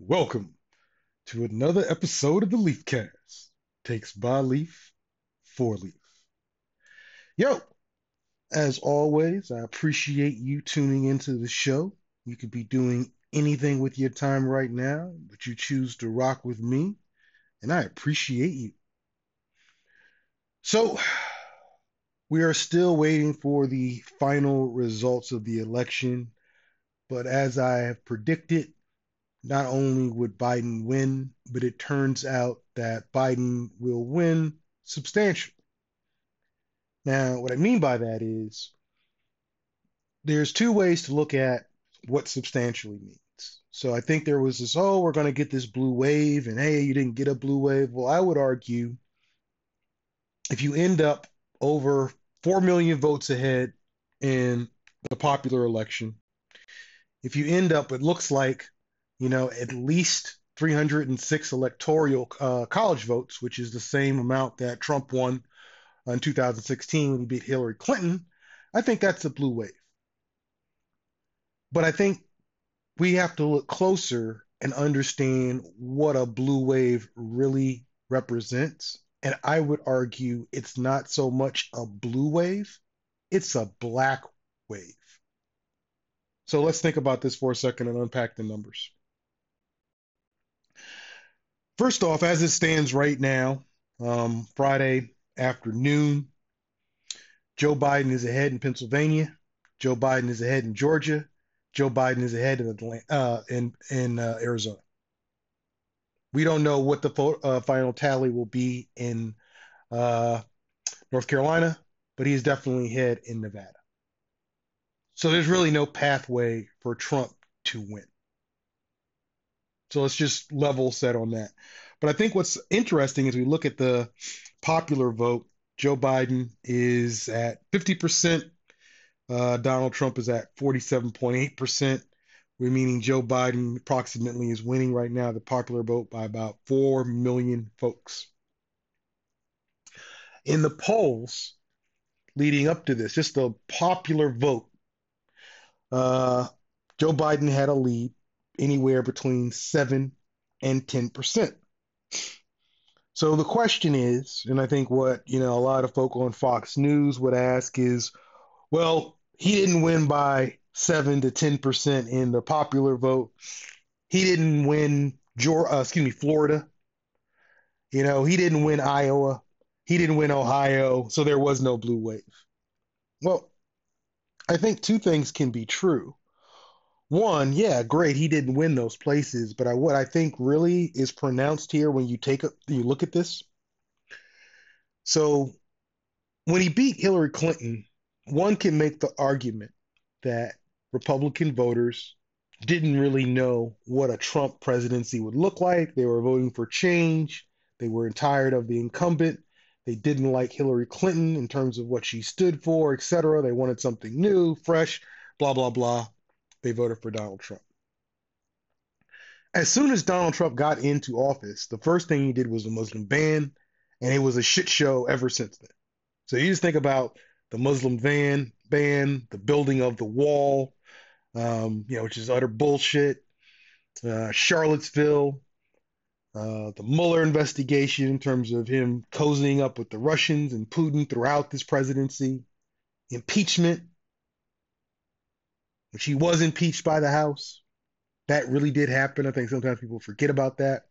Welcome to another episode of the Leafcast. Takes by Leaf for Leaf. Yo, as always, I appreciate you tuning into the show. You could be doing anything with your time right now, but you choose to rock with me, and I appreciate you. So, we are still waiting for the final results of the election, but as I have predicted, not only would Biden win, but it turns out that Biden will win substantially. Now, what I mean by that is there's two ways to look at what substantially means. So I think there was this, oh, we're going to get this blue wave, and hey, you didn't get a blue wave. Well, I would argue if you end up over 4 million votes ahead in the popular election, if you end up, it looks like you know, at least 306 electoral uh, college votes, which is the same amount that Trump won in 2016 when he beat Hillary Clinton, I think that's a blue wave. But I think we have to look closer and understand what a blue wave really represents. And I would argue it's not so much a blue wave, it's a black wave. So let's think about this for a second and unpack the numbers. First off, as it stands right now, um, Friday afternoon, Joe Biden is ahead in Pennsylvania. Joe Biden is ahead in Georgia. Joe Biden is ahead in Atlanta, uh, in in uh, Arizona. We don't know what the fo- uh, final tally will be in uh, North Carolina, but he is definitely ahead in Nevada. So there's really no pathway for Trump to win. So let's just level set on that. But I think what's interesting is we look at the popular vote. Joe Biden is at 50%. Uh, Donald Trump is at 47.8%. We're meaning Joe Biden approximately is winning right now the popular vote by about 4 million folks. In the polls leading up to this, just the popular vote, uh, Joe Biden had a lead anywhere between 7 and 10%. So the question is, and I think what, you know, a lot of folk on Fox News would ask is, well, he didn't win by 7 to 10% in the popular vote. He didn't win Georgia, uh, excuse me, Florida. You know, he didn't win Iowa. He didn't win Ohio, so there was no blue wave. Well, I think two things can be true one, yeah, great. He didn't win those places, but I, what I think really is pronounced here when you take a, you look at this. So when he beat Hillary Clinton, one can make the argument that Republican voters didn't really know what a Trump presidency would look like. They were voting for change. They were tired of the incumbent. They didn't like Hillary Clinton in terms of what she stood for, etc. They wanted something new, fresh, blah, blah, blah they voted for Donald Trump. As soon as Donald Trump got into office, the first thing he did was a Muslim ban, and it was a shit show ever since then. So you just think about the Muslim ban, ban, the building of the wall, um, you know, which is utter bullshit. Uh, Charlottesville, uh, the Mueller investigation in terms of him cozying up with the Russians and Putin throughout this presidency, impeachment, when she was impeached by the House. That really did happen. I think sometimes people forget about that.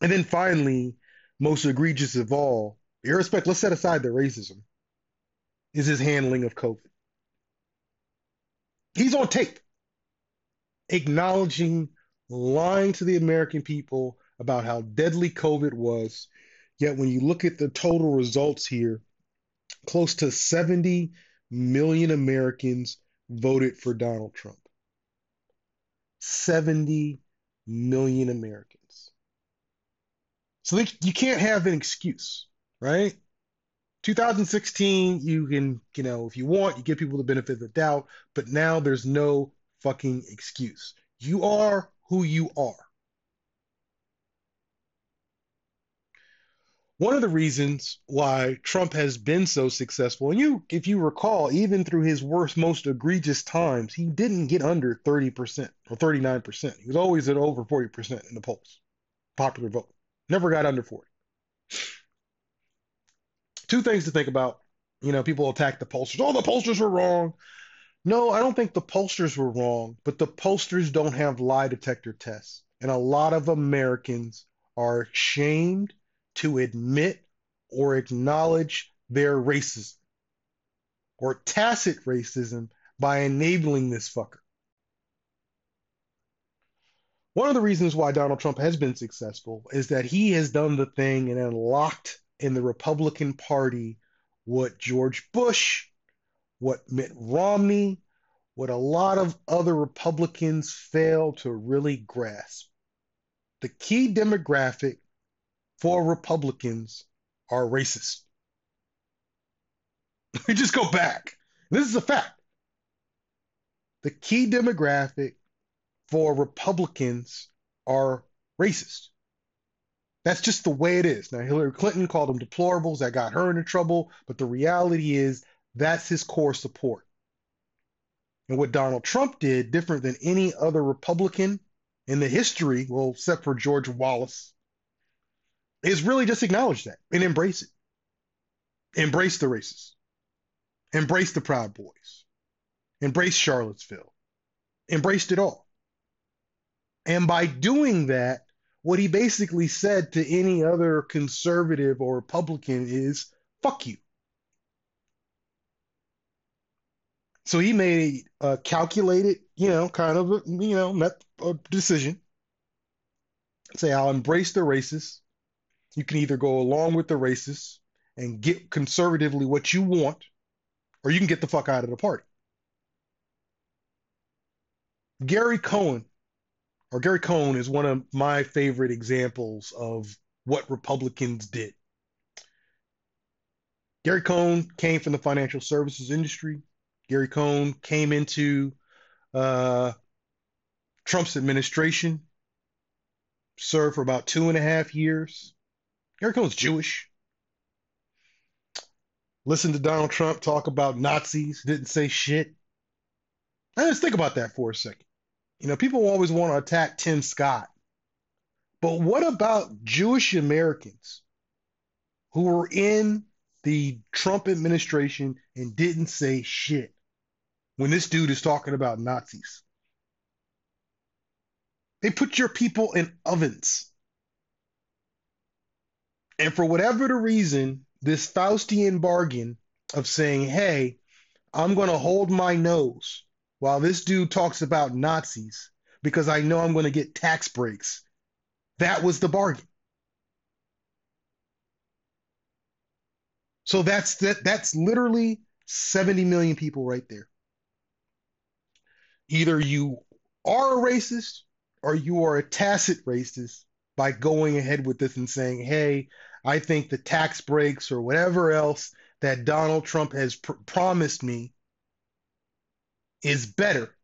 And then finally, most egregious of all, irrespective, let's set aside the racism, is his handling of COVID. He's on tape acknowledging, lying to the American people about how deadly COVID was. Yet when you look at the total results here, close to 70 million Americans voted for Donald Trump. 70 million Americans. So they, you can't have an excuse, right? 2016, you can, you know, if you want, you give people the benefit of the doubt, but now there's no fucking excuse. You are who you are. One of the reasons why Trump has been so successful, and you, if you recall, even through his worst, most egregious times, he didn't get under 30% or 39%. He was always at over 40% in the polls, popular vote. Never got under 40. Two things to think about. You know, people attack the pollsters. Oh, the pollsters were wrong. No, I don't think the pollsters were wrong, but the pollsters don't have lie detector tests. And a lot of Americans are ashamed to admit or acknowledge their racism or tacit racism by enabling this fucker. One of the reasons why Donald Trump has been successful is that he has done the thing and unlocked in the Republican Party what George Bush, what Mitt Romney, what a lot of other Republicans fail to really grasp. The key demographic for Republicans are racist. We just go back. This is a fact. The key demographic for Republicans are racist. That's just the way it is. Now, Hillary Clinton called them deplorables. That got her into trouble. But the reality is that's his core support. And what Donald Trump did, different than any other Republican in the history, well, except for George Wallace, is really just acknowledge that and embrace it. Embrace the racists. Embrace the Proud Boys. Embrace Charlottesville. Embraced it all. And by doing that, what he basically said to any other conservative or Republican is, fuck you. So he made a uh, calculated, you know, kind of, a, you know, met a decision. Say, I'll embrace the racists you can either go along with the racists and get conservatively what you want, or you can get the fuck out of the party. Gary Cohen, or Gary Cohn, is one of my favorite examples of what Republicans did. Gary Cohn came from the financial services industry. Gary Cohn came into uh, Trump's administration, served for about two and a half years. Gary Cohn's Jewish. Listen to Donald Trump talk about Nazis, didn't say shit. Now just think about that for a second. You know, people always want to attack Tim Scott. But what about Jewish Americans who were in the Trump administration and didn't say shit when this dude is talking about Nazis? They put your people in ovens. And for whatever the reason, this Faustian bargain of saying, hey, I'm going to hold my nose while this dude talks about Nazis because I know I'm going to get tax breaks. That was the bargain. So that's that that's literally 70 million people right there. Either you are a racist or you are a tacit racist by going ahead with this and saying, hey, I think the tax breaks or whatever else that Donald Trump has pr- promised me is better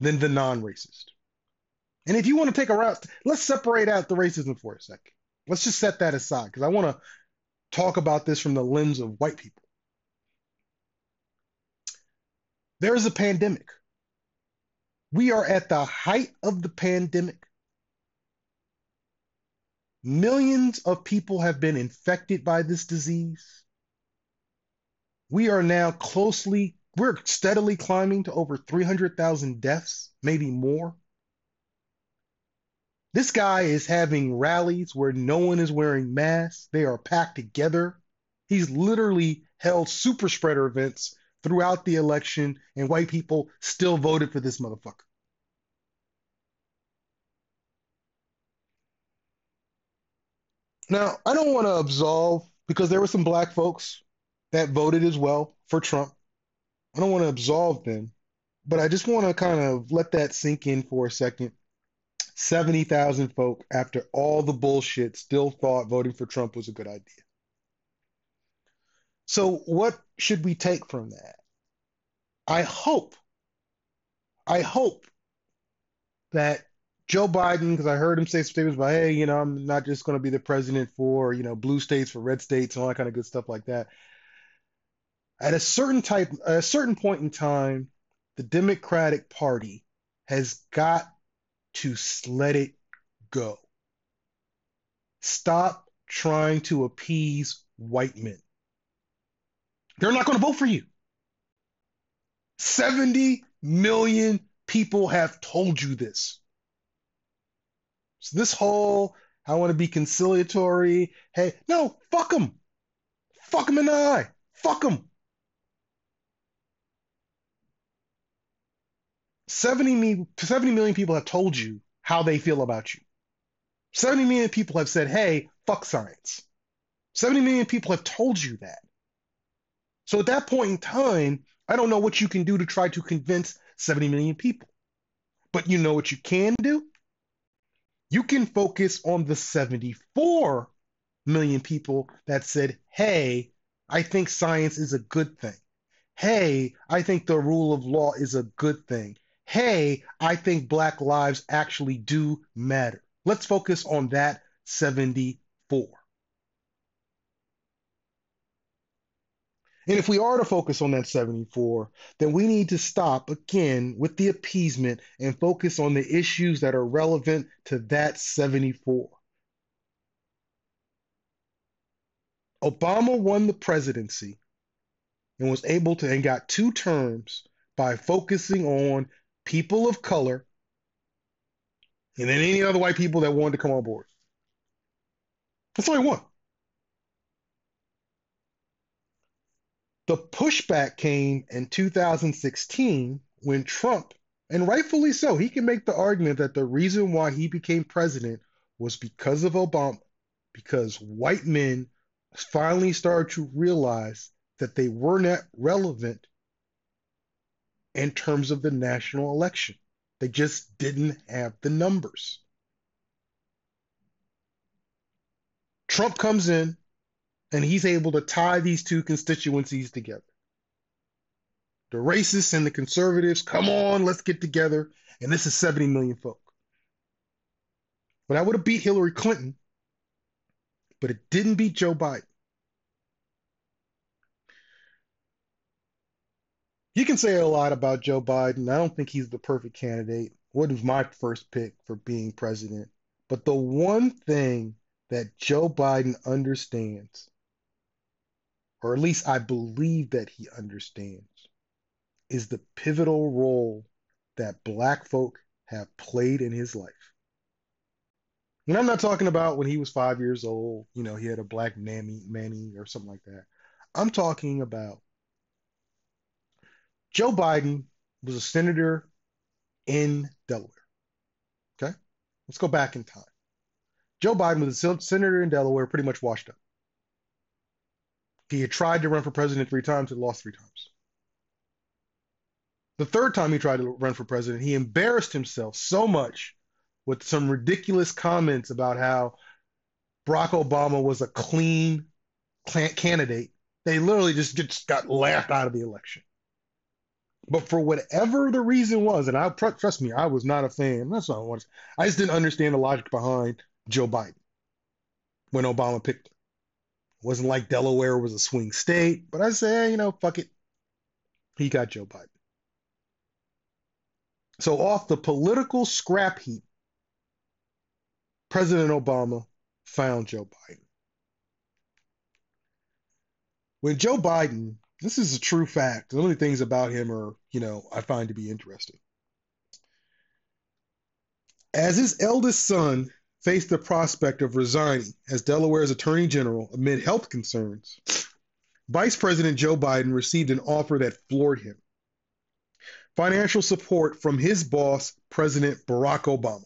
than the non racist. And if you want to take a route, let's separate out the racism for a second. Let's just set that aside because I want to talk about this from the lens of white people. There is a pandemic. We are at the height of the pandemic. Millions of people have been infected by this disease. We are now closely, we're steadily climbing to over 300,000 deaths, maybe more. This guy is having rallies where no one is wearing masks. They are packed together. He's literally held super spreader events throughout the election, and white people still voted for this motherfucker. Now, I don't want to absolve because there were some black folks that voted as well for Trump. I don't want to absolve them, but I just want to kind of let that sink in for a second. 70,000 folk, after all the bullshit, still thought voting for Trump was a good idea. So, what should we take from that? I hope, I hope that Joe Biden, because I heard him say statements about, hey, you know, I'm not just going to be the president for, you know, blue states for red states and all that kind of good stuff like that. At a certain type, at a certain point in time, the Democratic Party has got to let it go. Stop trying to appease white men. They're not going to vote for you. 70 million people have told you this. So this whole I want to be conciliatory, hey, no, fuck them. Fuck them in the eye. Fuck them. 70, me, 70 million people have told you how they feel about you. 70 million people have said, hey, fuck science. 70 million people have told you that. So at that point in time, I don't know what you can do to try to convince 70 million people. But you know what you can do? You can focus on the 74 million people that said, hey, I think science is a good thing. Hey, I think the rule of law is a good thing. Hey, I think black lives actually do matter. Let's focus on that 74. And if we are to focus on that 74, then we need to stop again with the appeasement and focus on the issues that are relevant to that 74. Obama won the presidency and was able to and got two terms by focusing on people of color and then any other white people that wanted to come on board. That's all he won. The pushback came in 2016 when Trump, and rightfully so, he can make the argument that the reason why he became president was because of Obama, because white men finally started to realize that they were not relevant in terms of the national election. They just didn't have the numbers. Trump comes in, and he's able to tie these two constituencies together. The racists and the conservatives, come on, let's get together. And this is 70 million folk. But I would have beat Hillary Clinton, but it didn't beat Joe Biden. You can say a lot about Joe Biden. I don't think he's the perfect candidate. What my first pick for being president? But the one thing that Joe Biden understands or at least I believe that he understands, is the pivotal role that black folk have played in his life. And I'm not talking about when he was five years old, you know, he had a black mammy, mammy or something like that. I'm talking about Joe Biden was a senator in Delaware. Okay? Let's go back in time. Joe Biden was a senator in Delaware, pretty much washed up. He had tried to run for president three times and lost three times. The third time he tried to run for president, he embarrassed himself so much with some ridiculous comments about how Barack Obama was a clean candidate. They literally just, just got laughed out of the election. But for whatever the reason was, and I trust me, I was not a fan. That's not what I just didn't understand the logic behind Joe Biden when Obama picked him wasn't like Delaware was a swing state, but I say, you know, fuck it. He got Joe Biden. So off the political scrap heap, President Obama found Joe Biden. When Joe Biden, this is a true fact. The only things about him are, you know, I find to be interesting. As his eldest son faced the prospect of resigning as Delaware's attorney general amid health concerns, Vice President Joe Biden received an offer that floored him financial support from his boss, President Barack Obama.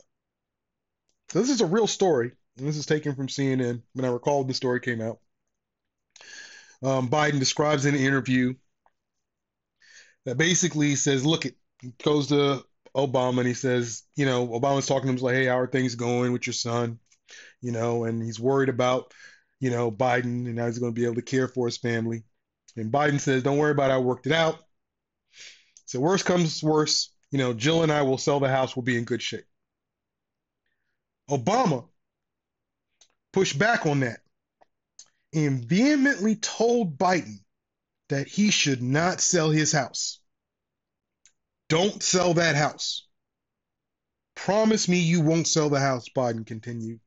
So this is a real story. This is taken from CNN when I recall the story came out. Um, Biden describes in an interview that basically says, look, it goes to Obama and he says, you know, Obama's talking to him like, hey, how are things going with your son? You know, and he's worried about, you know, Biden and how he's going to be able to care for his family. And Biden says, don't worry about it. I worked it out. So worst comes worse, you know, Jill and I will sell the house. We'll be in good shape. Obama pushed back on that and vehemently told Biden that he should not sell his house. Don't sell that house. Promise me you won't sell the house, Biden continued.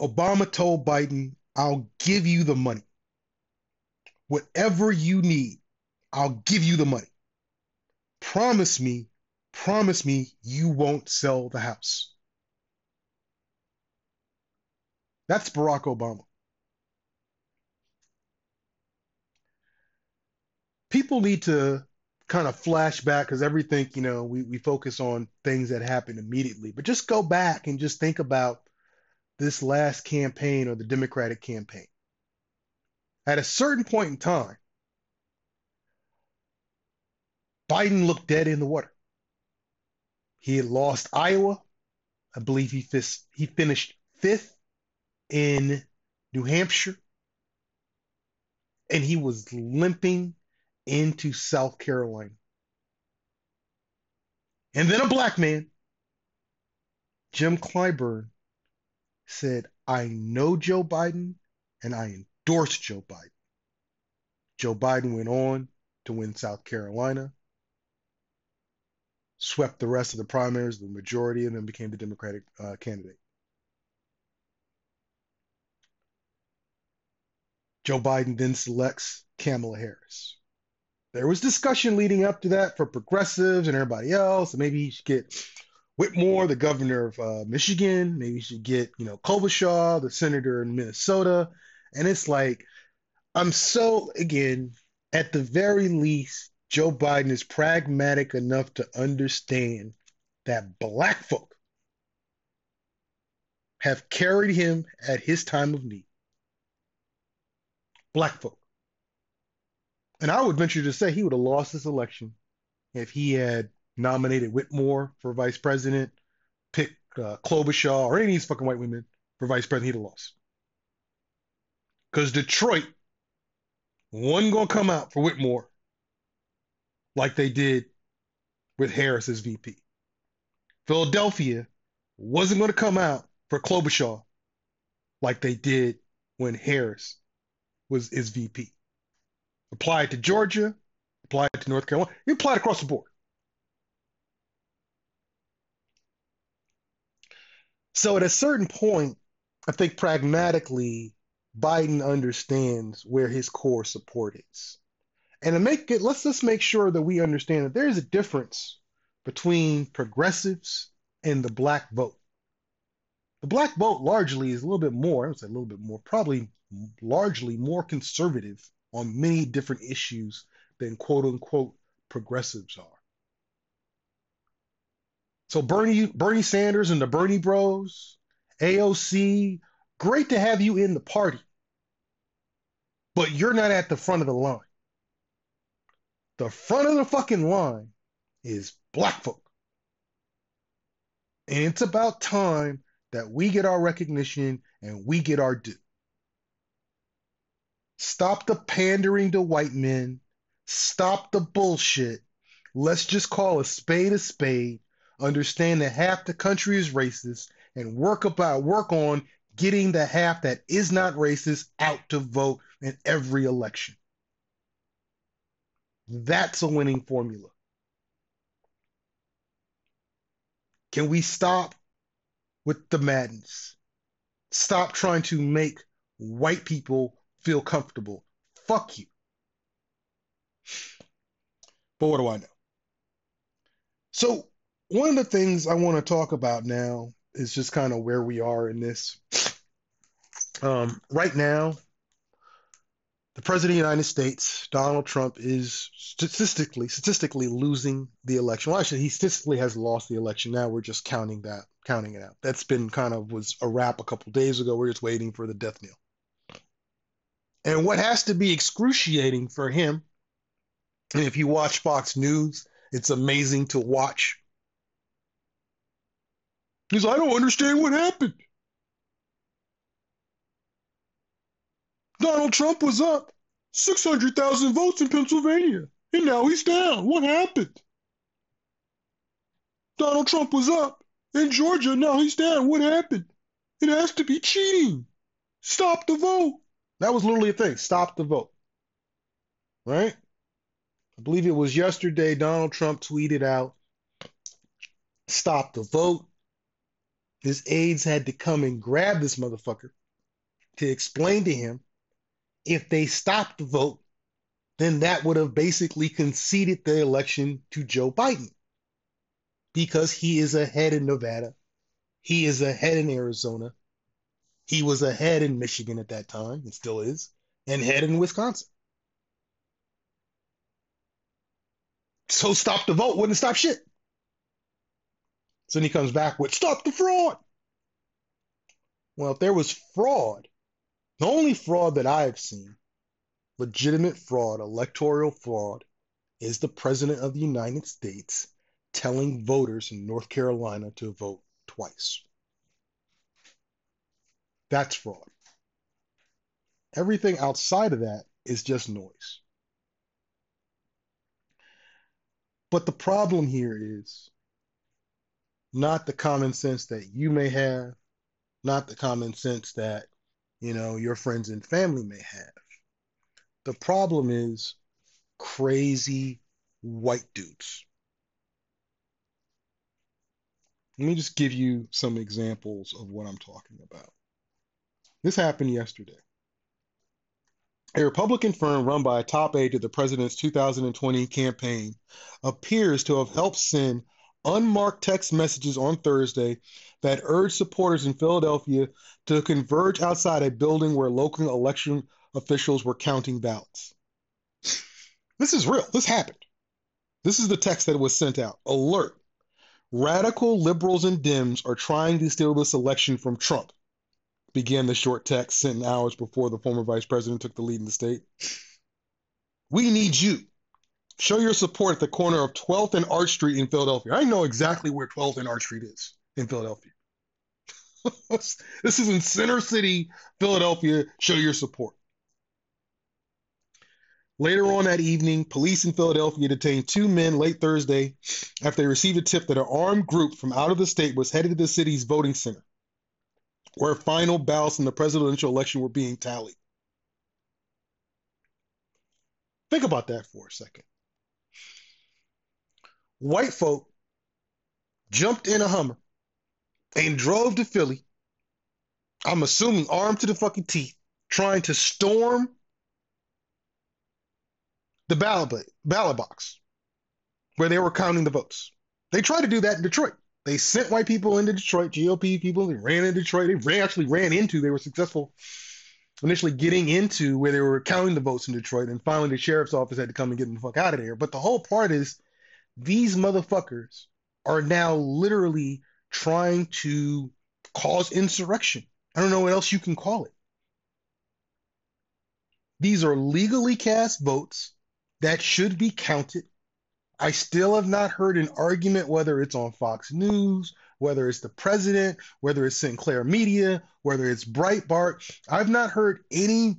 Obama told Biden, I'll give you the money. Whatever you need, I'll give you the money. Promise me, promise me you won't sell the house. That's Barack Obama. People need to kind of flash back because everything, you know, we, we focus on things that happen immediately, but just go back and just think about this last campaign or the Democratic campaign. At a certain point in time, Biden looked dead in the water. He had lost Iowa. I believe he, fis- he finished fifth in New Hampshire. And he was limping into South Carolina. And then a black man, Jim Clyburn, said, I know Joe Biden and I endorse Joe Biden. Joe Biden went on to win South Carolina, swept the rest of the primaries, the majority, and then became the Democratic uh, candidate. Joe Biden then selects Kamala Harris. There was discussion leading up to that for progressives and everybody else. maybe he should get Whitmer, the governor of uh, Michigan. Maybe he should get, you know, Klobuchar, the senator in Minnesota. And it's like, I'm so, again, at the very least, Joe Biden is pragmatic enough to understand that black folk have carried him at his time of need black folk. And I would venture to say he would have lost this election if he had nominated Whitmer for vice president, picked uh, Klobuchar or any of these fucking white women for vice president. He'd have lost. Because Detroit wasn't going to come out for Whitmer like they did with Harris as VP. Philadelphia wasn't going to come out for Klobuchar like they did when Harris was is VP. Applied to Georgia, applied to North Carolina, he applied across the board. So at a certain point, I think pragmatically, Biden understands where his core support is. And to make it, let's just make sure that we understand that there is a difference between progressives and the black vote. The black vote largely is a little bit more, I would say a little bit more, probably largely more conservative on many different issues than quote unquote progressives are. So Bernie Bernie Sanders and the Bernie Bros, AOC, great to have you in the party. But you're not at the front of the line. The front of the fucking line is black folk. And it's about time that we get our recognition and we get our due. Stop the pandering to white men. Stop the bullshit. Let's just call a spade a spade. Understand that half the country is racist and work about work on getting the half that is not racist out to vote in every election. That's a winning formula. Can we stop with the madness? Stop trying to make white people feel comfortable. Fuck you. But what do I know? So, one of the things I want to talk about now is just kind of where we are in this. Um, right now, the president of the United States, Donald Trump, is statistically statistically losing the election. Well, actually, he statistically has lost the election. Now we're just counting that, counting it out. That's been kind of was a wrap a couple days ago. We're just waiting for the death knell. And what has to be excruciating for him, if you watch Fox News, it's amazing to watch. He's, I don't understand what happened. Donald Trump was up 600,000 votes in Pennsylvania, and now he's down. What happened? Donald Trump was up in Georgia. Now he's down. What happened? It has to be cheating. Stop the vote. That was literally a thing. Stop the vote. Right? I believe it was yesterday. Donald Trump tweeted out, stop the vote. His aides had to come and grab this motherfucker to explain to him if they stopped the vote, then that would have basically conceded the election to Joe Biden because he is ahead in Nevada. He is ahead in Arizona. He was ahead in Michigan at that time, and still is, and ahead in Wisconsin. So stop the vote wouldn't stop shit. So then he comes back with stop the fraud. Well, if there was fraud, the only fraud that I've seen, legitimate fraud, electoral fraud, is the President of the United States telling voters in North Carolina to vote twice. That's fraud. Everything outside of that is just noise. But the problem here is not the common sense that you may have, not the common sense that you know, your friends and family may have. The problem is crazy white dudes. Let me just give you some examples of what I'm talking about. This happened yesterday. A Republican firm run by a top aide to the president's 2020 campaign appears to have helped send unmarked text messages on Thursday that urged supporters in Philadelphia to converge outside a building where local election officials were counting ballots. This is real. This happened. This is the text that was sent out. Alert. Radical liberals and Dems are trying to steal this election from Trump, began the short text sent hours before the former vice president took the lead in the state. We need you. Show your support at the corner of 12th and Arch Street in Philadelphia. I know exactly where 12th and Arch Street is in Philadelphia. this is in Center City, Philadelphia. Show your support. Later on that evening, police in Philadelphia detained two men late Thursday after they received a tip that an armed group from out of the state was headed to the city's voting center, where final ballots in the presidential election were being tallied. Think about that for a second white folk jumped in a Hummer and drove to Philly. I'm assuming armed to the fucking teeth, trying to storm the ballot, ballot box where they were counting the votes. They tried to do that in Detroit. They sent white people into Detroit, GOP people. They ran in Detroit. They ran, actually ran into. They were successful initially getting into where they were counting the votes in Detroit, and finally the sheriff's office had to come and get them the fuck out of there. But the whole part is these motherfuckers are now literally trying to cause insurrection. I don't know what else you can call it. These are legally cast votes that should be counted. I still have not heard an argument whether it's on Fox News, whether it's the president, whether it's Sinclair Media, whether it's Breitbart. I've not heard any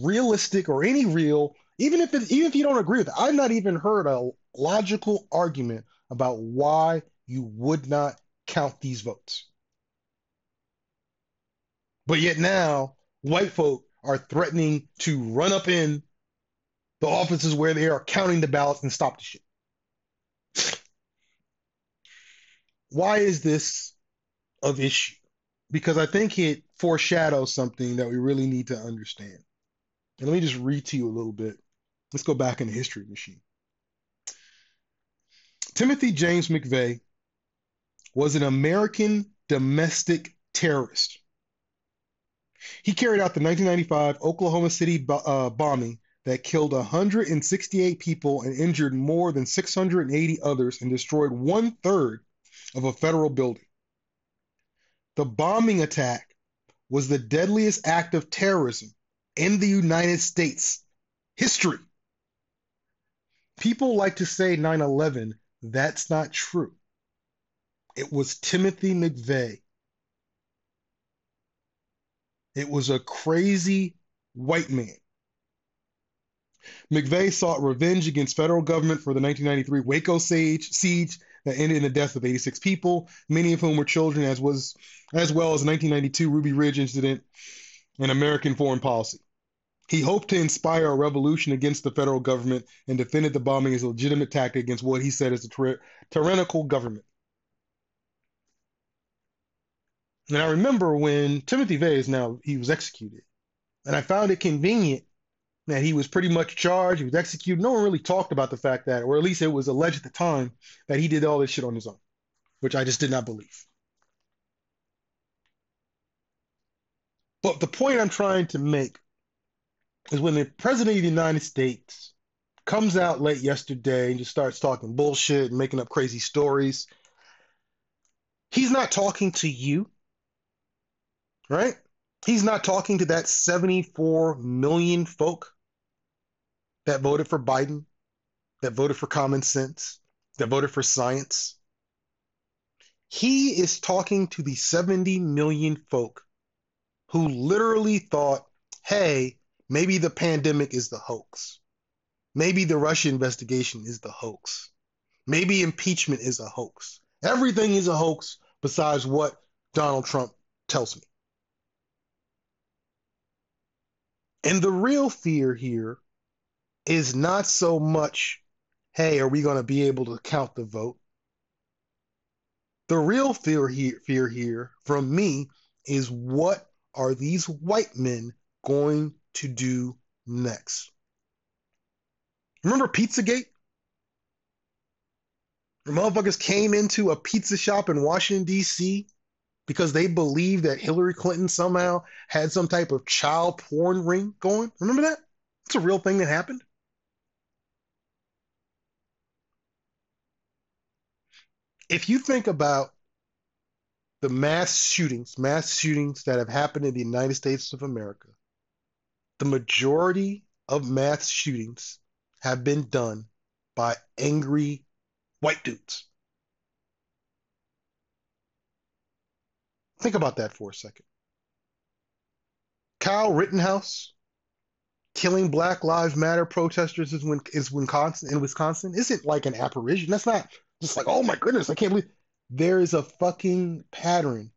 realistic or any real, even if it, even if you don't agree with it, I've not even heard a logical argument about why you would not count these votes. But yet now, white folk are threatening to run up in the offices where they are counting the ballots and stop the shit. Why is this of issue? Because I think it foreshadows something that we really need to understand. And let me just read to you a little bit. Let's go back in the history machine. Timothy James McVeigh was an American domestic terrorist. He carried out the 1995 Oklahoma City uh, bombing that killed 168 people and injured more than 680 others and destroyed one third of a federal building. The bombing attack was the deadliest act of terrorism in the United States history. People like to say 9 11 that's not true. It was Timothy McVeigh. It was a crazy white man. McVeigh sought revenge against federal government for the 1993 Waco siege, siege that ended in the death of 86 people, many of whom were children, as was as well as the 1992 Ruby Ridge incident and American foreign policy. He hoped to inspire a revolution against the federal government and defended the bombing as a legitimate tactic against what he said is a tyr- tyrannical government. And I remember when Timothy Veas now he was executed, and I found it convenient that he was pretty much charged, he was executed. No one really talked about the fact that, or at least it was alleged at the time, that he did all this shit on his own, which I just did not believe. But the point I'm trying to make is when the president of the United States comes out late yesterday and just starts talking bullshit and making up crazy stories, he's not talking to you, right? He's not talking to that 74 million folk that voted for Biden, that voted for common sense, that voted for science. He is talking to the 70 million folk who literally thought, hey, maybe the pandemic is the hoax. Maybe the Russia investigation is the hoax. Maybe impeachment is a hoax. Everything is a hoax besides what Donald Trump tells me. And the real fear here is not so much, hey, are we going to be able to count the vote? The real fear here, fear here from me is what are these white men going to do next? Remember Pizzagate? The motherfuckers came into a pizza shop in Washington, D.C. because they believed that Hillary Clinton somehow had some type of child porn ring going. Remember that? It's a real thing that happened. If you think about the mass shootings, mass shootings that have happened in the United States of America, the majority of mass shootings have been done by angry white dudes. Think about that for a second. Kyle Rittenhouse killing Black Lives Matter protesters is, when, is Wisconsin in Wisconsin isn't like an apparition. That's not just like, oh my goodness, I can't believe there is a fucking pattern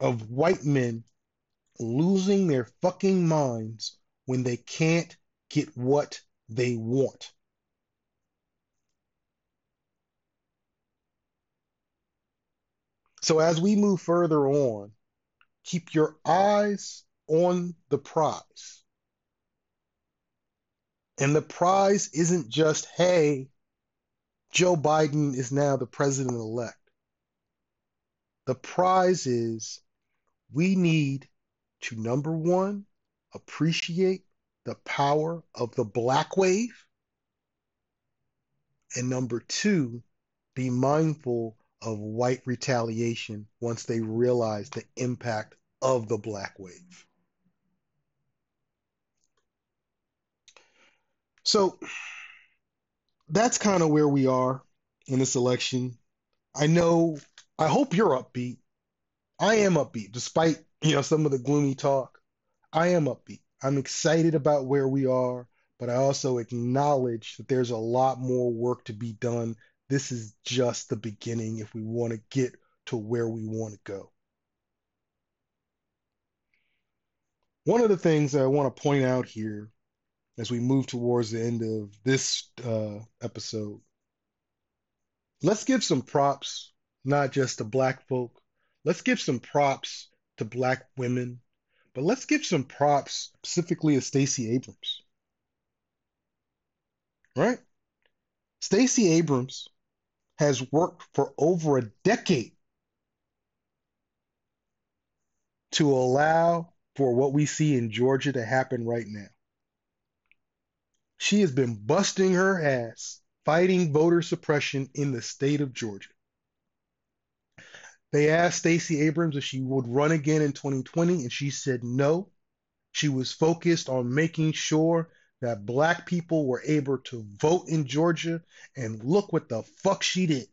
of white men losing their fucking minds when they can't get what they want. So as we move further on, keep your eyes on the prize. And the prize isn't just, hey, Joe Biden is now the president elect. The prize is we need to, number one, appreciate the power of the black wave. And number two, be mindful of white retaliation once they realize the impact of the black wave. So, that's kind of where we are in this election. I know, I hope you're upbeat. I am upbeat, despite you know some of the gloomy talk. I am upbeat. I'm excited about where we are, but I also acknowledge that there's a lot more work to be done. This is just the beginning if we want to get to where we want to go. One of the things that I want to point out here as we move towards the end of this uh, episode. Let's give some props, not just to black folk. Let's give some props to black women, but let's give some props specifically to Stacey Abrams. Right? Stacey Abrams has worked for over a decade to allow for what we see in Georgia to happen right now. She has been busting her ass fighting voter suppression in the state of Georgia. They asked Stacey Abrams if she would run again in 2020, and she said no. She was focused on making sure that black people were able to vote in Georgia, and look what the fuck she did.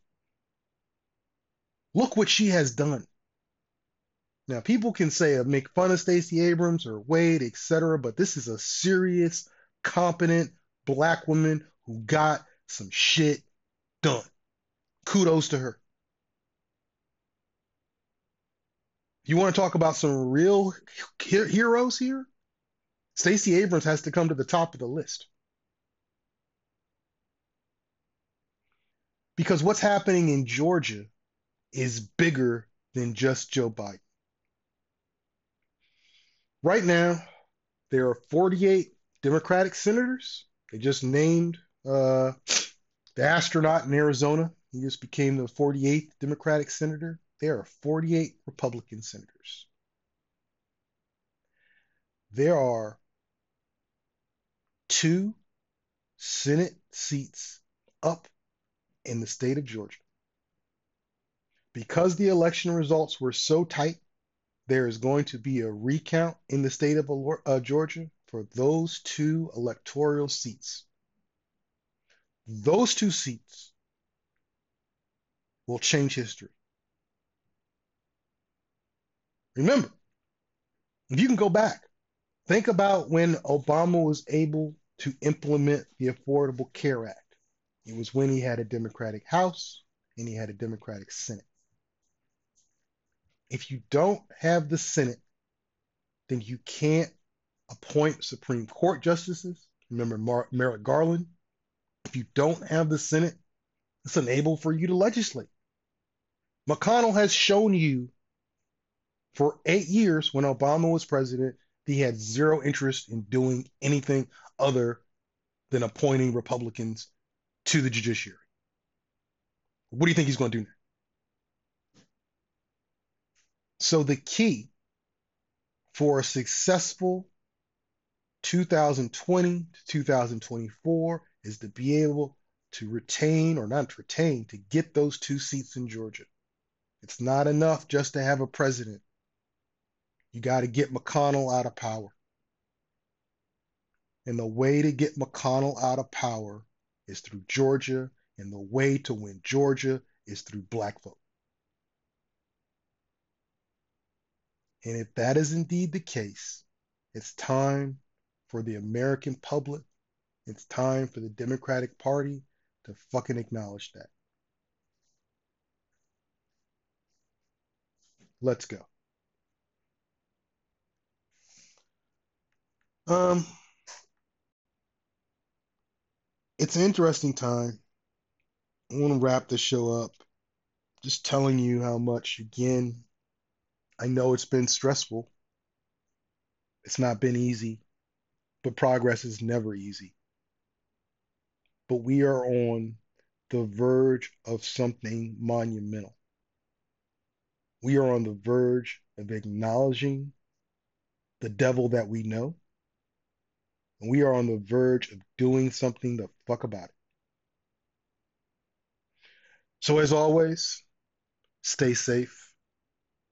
Look what she has done. Now, people can say make fun of Stacey Abrams or Wade, etc., but this is a serious competent black woman who got some shit done. Kudos to her. You want to talk about some real heroes here? Stacey Abrams has to come to the top of the list. Because what's happening in Georgia is bigger than just Joe Biden. Right now, there are 48 Democratic senators. They just named uh, the astronaut in Arizona. He just became the 48th Democratic senator. There are 48 Republican senators. There are two Senate seats up in the state of Georgia. Because the election results were so tight, there is going to be a recount in the state of uh, Georgia for those two electoral seats. Those two seats will change history. Remember, if you can go back, think about when Obama was able to implement the Affordable Care Act. It was when he had a Democratic House and he had a Democratic Senate. If you don't have the Senate, then you can't appoint Supreme Court justices. Remember Mar- Merrick Garland? If you don't have the Senate, it's unable for you to legislate. McConnell has shown you for eight years when Obama was president, he had zero interest in doing anything other than appointing Republicans to the judiciary. What do you think he's going to do now? So the key for a successful 2020 to 2024 is to be able to retain or not retain, to get those two seats in Georgia. It's not enough just to have a president. You got to get McConnell out of power. And the way to get McConnell out of power is through Georgia, and the way to win Georgia is through black vote. And if that is indeed the case, it's time for the American public, it's time for the Democratic Party to fucking acknowledge that. Let's go. Um, it's an interesting time. I want to wrap the show up just telling you how much, again, I know it's been stressful. It's not been easy, but progress is never easy. But we are on the verge of something monumental. We are on the verge of acknowledging the devil that we know and we are on the verge of doing something the fuck about it. So, as always, stay safe,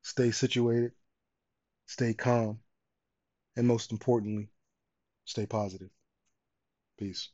stay situated, stay calm, and most importantly, stay positive. Peace.